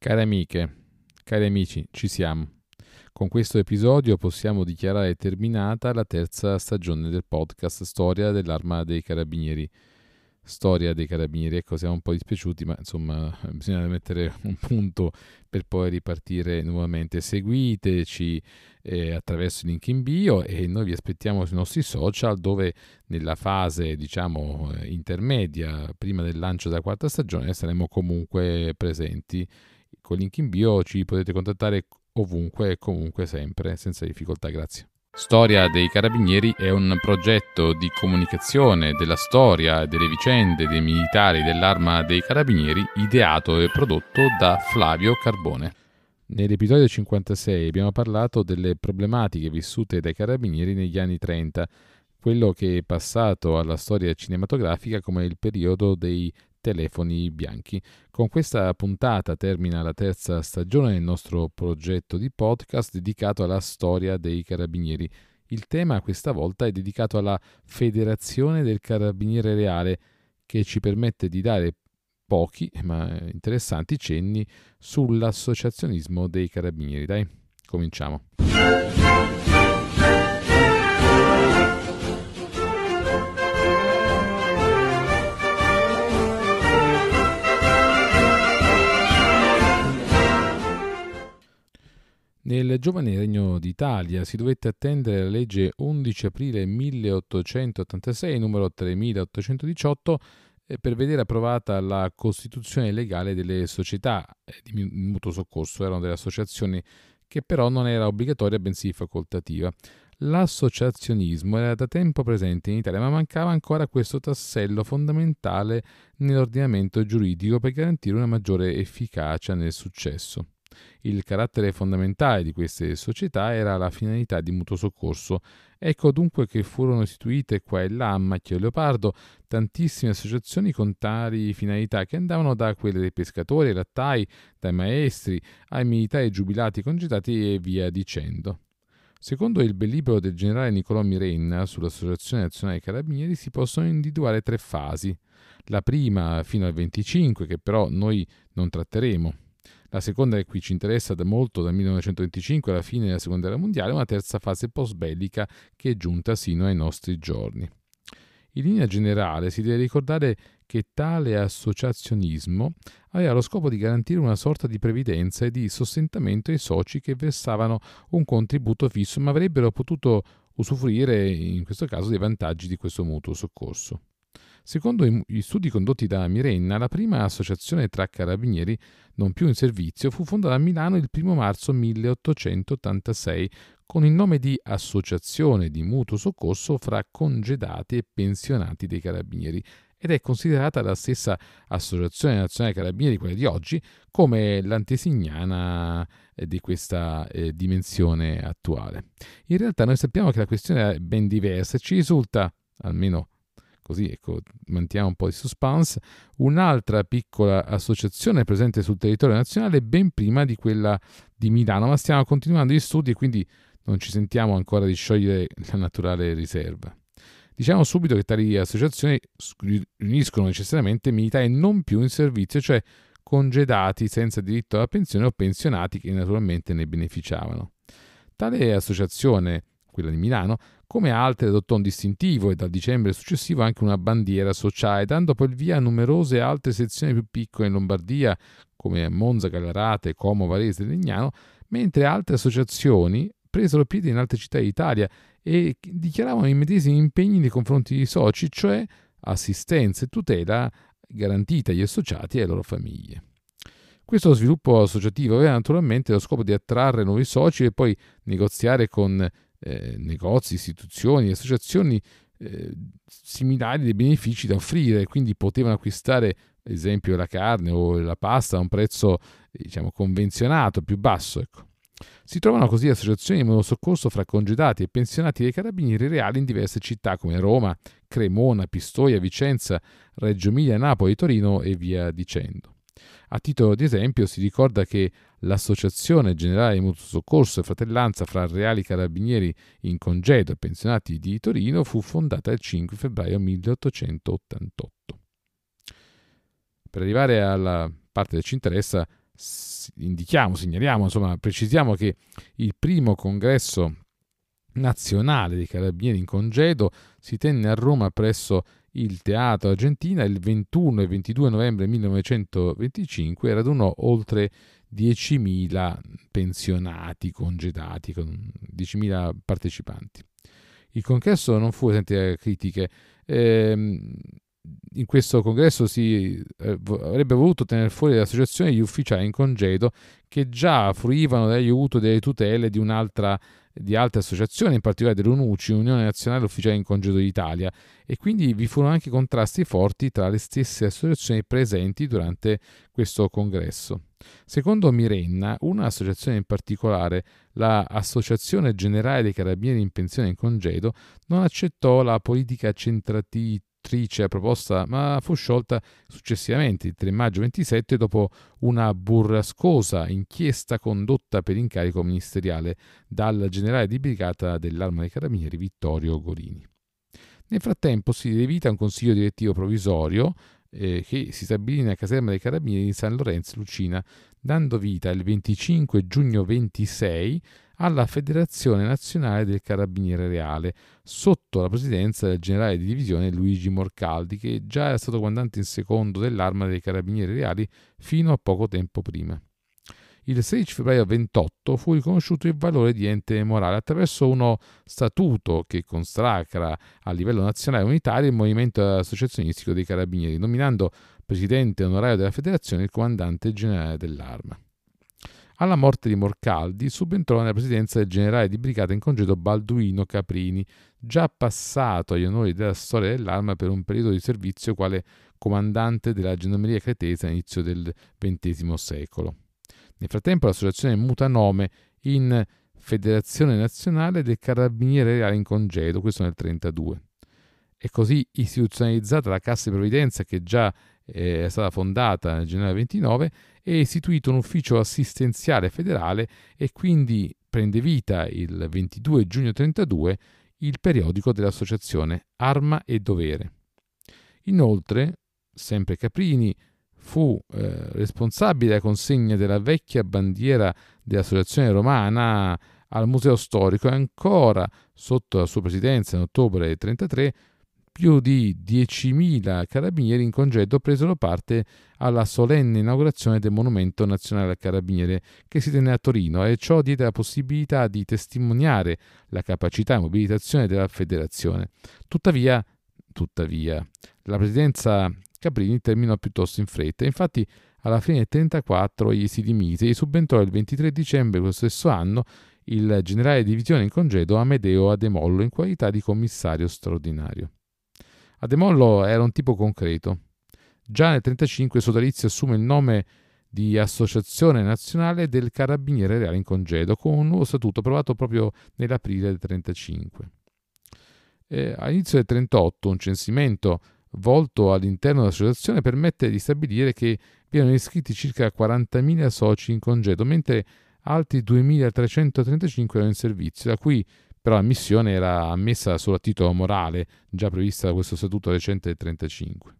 Cari amiche, cari amici, ci siamo. Con questo episodio possiamo dichiarare terminata la terza stagione del podcast Storia dell'Arma dei Carabinieri. Storia dei Carabinieri, ecco, siamo un po' dispiaciuti, ma insomma bisogna mettere un punto per poi ripartire nuovamente. Seguiteci eh, attraverso il link in bio e noi vi aspettiamo sui nostri social dove nella fase, diciamo, eh, intermedia, prima del lancio della quarta stagione, saremo comunque presenti con il link in bio ci potete contattare ovunque e comunque sempre, senza difficoltà. Grazie. Storia dei Carabinieri è un progetto di comunicazione della storia delle vicende dei militari dell'Arma dei Carabinieri ideato e prodotto da Flavio Carbone. Nell'episodio 56 abbiamo parlato delle problematiche vissute dai carabinieri negli anni 30, quello che è passato alla storia cinematografica come il periodo dei telefoni bianchi. Con questa puntata termina la terza stagione del nostro progetto di podcast dedicato alla storia dei carabinieri. Il tema questa volta è dedicato alla Federazione del Carabiniere Reale, che ci permette di dare pochi ma interessanti cenni sull'associazionismo dei carabinieri. Dai, cominciamo. Nel giovane Regno d'Italia si dovette attendere la legge 11 aprile 1886, numero 3818, eh, per vedere approvata la costituzione legale delle società eh, di mutuo soccorso, erano delle associazioni che però non era obbligatoria bensì facoltativa. L'associazionismo era da tempo presente in Italia, ma mancava ancora questo tassello fondamentale nell'ordinamento giuridico per garantire una maggiore efficacia nel successo. Il carattere fondamentale di queste società era la finalità di mutuo soccorso. Ecco dunque che furono istituite qua e là a macchia e leopardo tantissime associazioni con tali finalità che andavano da quelle dei pescatori ai lattai, dai maestri, ai militari giubilati congedati e via dicendo. Secondo il bel libro del generale Niccolò Mirenna sull'Associazione Nazionale Carabinieri si possono individuare tre fasi. La prima fino al 25, che però noi non tratteremo. La seconda che qui ci interessa da molto dal 1925 alla fine della seconda guerra mondiale, una terza fase post-bellica che è giunta sino ai nostri giorni. In linea generale si deve ricordare che tale associazionismo aveva lo scopo di garantire una sorta di previdenza e di sostentamento ai soci che versavano un contributo fisso ma avrebbero potuto usufruire in questo caso dei vantaggi di questo mutuo soccorso. Secondo gli studi condotti da Mirenna, la prima associazione tra carabinieri non più in servizio fu fondata a Milano il 1 marzo 1886 con il nome di Associazione di Mutuo Soccorso fra congedati e pensionati dei carabinieri ed è considerata la stessa Associazione Nazionale Carabinieri, quella di oggi, come l'antesignana eh, di questa eh, dimensione attuale. In realtà noi sappiamo che la questione è ben diversa e ci risulta, almeno così ecco, manteniamo un po' di suspense, un'altra piccola associazione presente sul territorio nazionale ben prima di quella di Milano, ma stiamo continuando gli studi e quindi non ci sentiamo ancora di sciogliere la naturale riserva. Diciamo subito che tali associazioni riuniscono necessariamente militari non più in servizio, cioè congedati senza diritto alla pensione o pensionati che naturalmente ne beneficiavano. Tale associazione, quella di Milano, come altre adottò un distintivo e dal dicembre successivo anche una bandiera sociale, dando poi il via a numerose altre sezioni più piccole in Lombardia, come Monza, Gallarate, Como, Varese e Legnano, mentre altre associazioni presero piede in altre città d'Italia e dichiaravano i medesimi impegni nei confronti dei soci, cioè assistenza e tutela garantita agli associati e alle loro famiglie. Questo sviluppo associativo aveva naturalmente lo scopo di attrarre nuovi soci e poi negoziare con eh, negozi, istituzioni, associazioni eh, similari dei benefici da offrire, quindi potevano acquistare ad esempio la carne o la pasta a un prezzo diciamo convenzionato, più basso. Ecco. Si trovano così associazioni di monosoccorso fra congedati e pensionati dei carabinieri reali in diverse città come Roma, Cremona, Pistoia, Vicenza, Reggio Emilia, Napoli, Torino e via dicendo. A titolo di esempio si ricorda che l'Associazione Generale di Mutuo Soccorso e Fratellanza fra Reali Carabinieri in congedo e pensionati di Torino fu fondata il 5 febbraio 1888. Per arrivare alla parte che ci interessa, indichiamo, segnaliamo, insomma, precisiamo che il primo congresso nazionale dei carabinieri in congedo si tenne a Roma presso il Teatro Argentina il 21 e 22 novembre 1925 e radunò oltre 10.000 pensionati congedati, con 10.000 partecipanti. Il congresso non fu esente da critiche. Eh, in questo congresso si eh, avrebbe voluto tenere fuori dall'associazione gli ufficiali in congedo che già fruivano dell'aiuto e delle tutele di un'altra di altre associazioni, in particolare dell'UNUCI, Unione Nazionale Ufficiali in Congedo d'Italia, e quindi vi furono anche contrasti forti tra le stesse associazioni presenti durante questo congresso. Secondo Mirenna, un'associazione in particolare, l'Associazione Generale dei Carabinieri in Pensione in Congedo, non accettò la politica centrati- proposta, ma fu sciolta successivamente, il 3 maggio 27, dopo una burrascosa inchiesta condotta per incarico ministeriale dal generale di brigata dell'Arma dei Carabinieri Vittorio Gorini. Nel frattempo si diede vita a un consiglio direttivo provvisorio eh, che si stabilì nella caserma dei Carabinieri di San Lorenzo Lucina, dando vita il 25 giugno 26 alla Federazione Nazionale del Carabiniere Reale, sotto la presidenza del generale di divisione Luigi Morcaldi, che già era stato comandante in secondo dell'Arma dei Carabinieri Reali fino a poco tempo prima. Il 16 febbraio 28 fu riconosciuto il valore di ente morale attraverso uno statuto che consacra a livello nazionale unitario il movimento associazionistico dei carabinieri, nominando presidente onorario della federazione il comandante generale dell'arma. Alla morte di Morcaldi subentrò nella presidenza del generale di brigata in congedo Balduino Caprini, già passato agli onori della storia dell'arma per un periodo di servizio quale comandante della gendarmeria cretese all'inizio del XX secolo. Nel frattempo l'associazione muta nome in Federazione Nazionale del Carabiniere Reale in Congedo, questo nel 1932. È così istituzionalizzata la Cassa di Provvidenza che già eh, è stata fondata nel gennaio 29 e istituito un ufficio assistenziale federale e quindi prende vita il 22 giugno 32 il periodico dell'associazione Arma e Dovere. Inoltre, sempre Caprini fu eh, responsabile della consegna della vecchia bandiera dell'associazione romana al Museo Storico e ancora sotto la sua presidenza in ottobre 1933 più di 10.000 carabinieri in congedo presero parte alla solenne inaugurazione del Monumento Nazionale al Carabiniere che si tenne a Torino e ciò diede la possibilità di testimoniare la capacità e mobilitazione della federazione. Tuttavia, tuttavia la presidenza Caprini terminò piuttosto in fretta. Infatti, alla fine del 1934 egli si dimise e subentrò il 23 dicembre dello stesso anno il generale di divisione in congedo Amedeo Ademollo in qualità di commissario straordinario. Ademollo era un tipo concreto. Già nel 1935 il sodalizio assume il nome di Associazione Nazionale del Carabiniere Reale in Congedo, con un nuovo statuto approvato proprio nell'aprile del 1935. Eh, all'inizio del 1938 un censimento volto all'interno dell'associazione permette di stabilire che vi erano iscritti circa 40.000 soci in congedo, mentre altri 2.335 erano in servizio, da cui però la missione era ammessa solo a titolo morale, già prevista da questo statuto recente del 1935.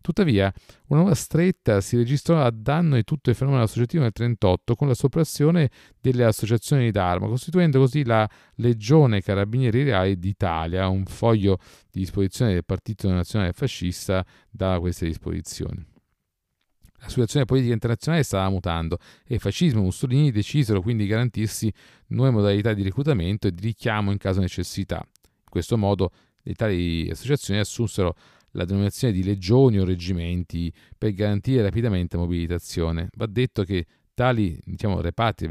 Tuttavia, una nuova stretta si registrò a danno di tutto il fenomeno associativo nel 1938 con la soppressione delle associazioni d'arma, costituendo così la Legione Carabinieri Reali d'Italia, un foglio di disposizione del Partito Nazionale Fascista da queste disposizioni. La situazione politica internazionale stava mutando e fascismo e Mussolini decisero quindi di garantirsi nuove modalità di reclutamento e di richiamo in caso di necessità. In questo modo le tali associazioni assunsero la denominazione di legioni o reggimenti per garantire rapidamente mobilitazione. Va detto che tali diciamo, reparti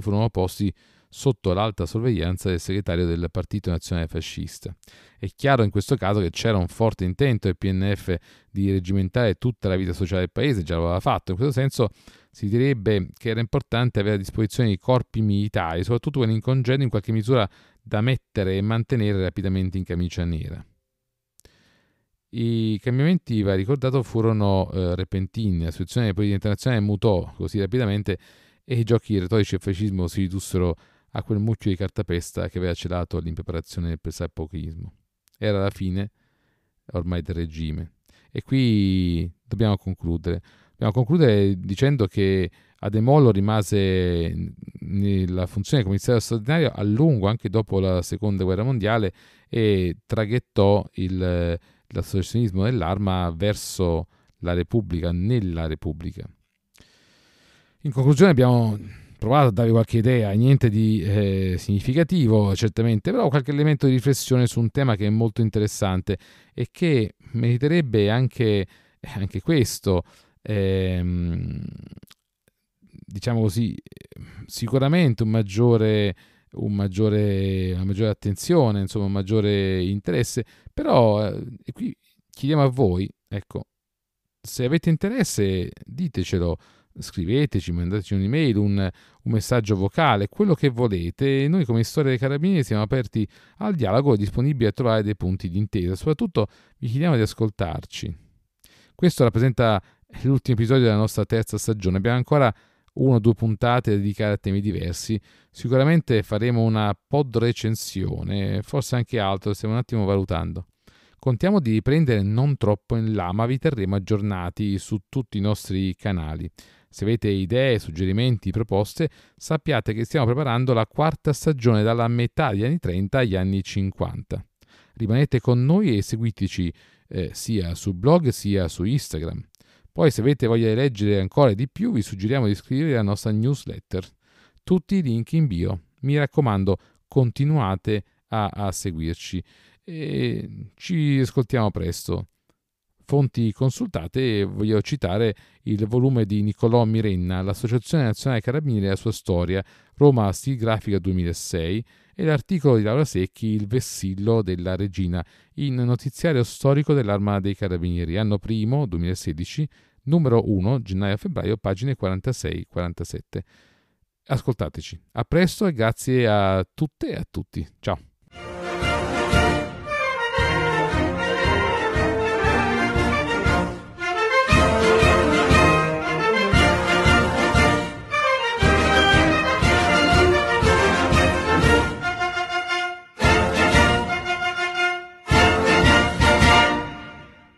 furono posti sotto l'alta sorveglianza del segretario del Partito Nazionale Fascista. È chiaro in questo caso che c'era un forte intento del PNF di regimentare tutta la vita sociale del paese, già lo aveva fatto, in questo senso si direbbe che era importante avere a disposizione i corpi militari, soprattutto quelli in congedo, in qualche misura da mettere e mantenere rapidamente in camicia nera. I cambiamenti, va ricordato, furono eh, repentini, la situazione politica internazionale mutò così rapidamente e i giochi retorici del fascismo si ridussero a quel mucchio di cartapesta che aveva celato l'impreparazione del presapochismo. Era la fine ormai del regime. E qui dobbiamo concludere. Dobbiamo concludere dicendo che A De Mollo rimase nella funzione commissario straordinario a lungo, anche dopo la seconda guerra mondiale, e traghettò il, l'associazionismo dell'arma verso la Repubblica, nella Repubblica. In conclusione abbiamo provato a dare qualche idea, niente di eh, significativo certamente, però qualche elemento di riflessione su un tema che è molto interessante e che meriterebbe anche, anche questo, ehm, diciamo così, sicuramente un maggiore, un maggiore, una maggiore attenzione, insomma un maggiore interesse, però eh, qui chiediamo a voi, ecco, se avete interesse ditecelo, scriveteci, mandateci un'email, un, un, messaggio vocale, quello che volete. Noi come Storia dei Carabinieri siamo aperti al dialogo e disponibili a trovare dei punti di intesa. Soprattutto vi chiediamo di ascoltarci. Questo rappresenta l'ultimo episodio della nostra terza stagione. Abbiamo ancora una o due puntate dedicate a temi diversi. Sicuramente faremo una pod recensione, forse anche altro, stiamo un attimo valutando. Contiamo di riprendere non troppo in là, ma vi terremo aggiornati su tutti i nostri canali. Se avete idee, suggerimenti, proposte, sappiate che stiamo preparando la quarta stagione dalla metà degli anni 30 agli anni 50. Rimanete con noi e seguiteci eh, sia su blog sia su Instagram. Poi se avete voglia di leggere ancora di più vi suggeriamo di iscrivervi alla nostra newsletter. Tutti i link in bio. Mi raccomando, continuate a, a seguirci e ci ascoltiamo presto. Fonti consultate, voglio citare il volume di Niccolò Mirenna, l'Associazione Nazionale Carabinieri e la sua storia, Roma Stilgrafica 2006, e l'articolo di Laura Secchi, Il vessillo della regina, in notiziario storico dell'Arma dei Carabinieri, anno primo 2016, numero 1, gennaio-febbraio, pagine 46-47. Ascoltateci. A presto e grazie a tutte e a tutti. Ciao.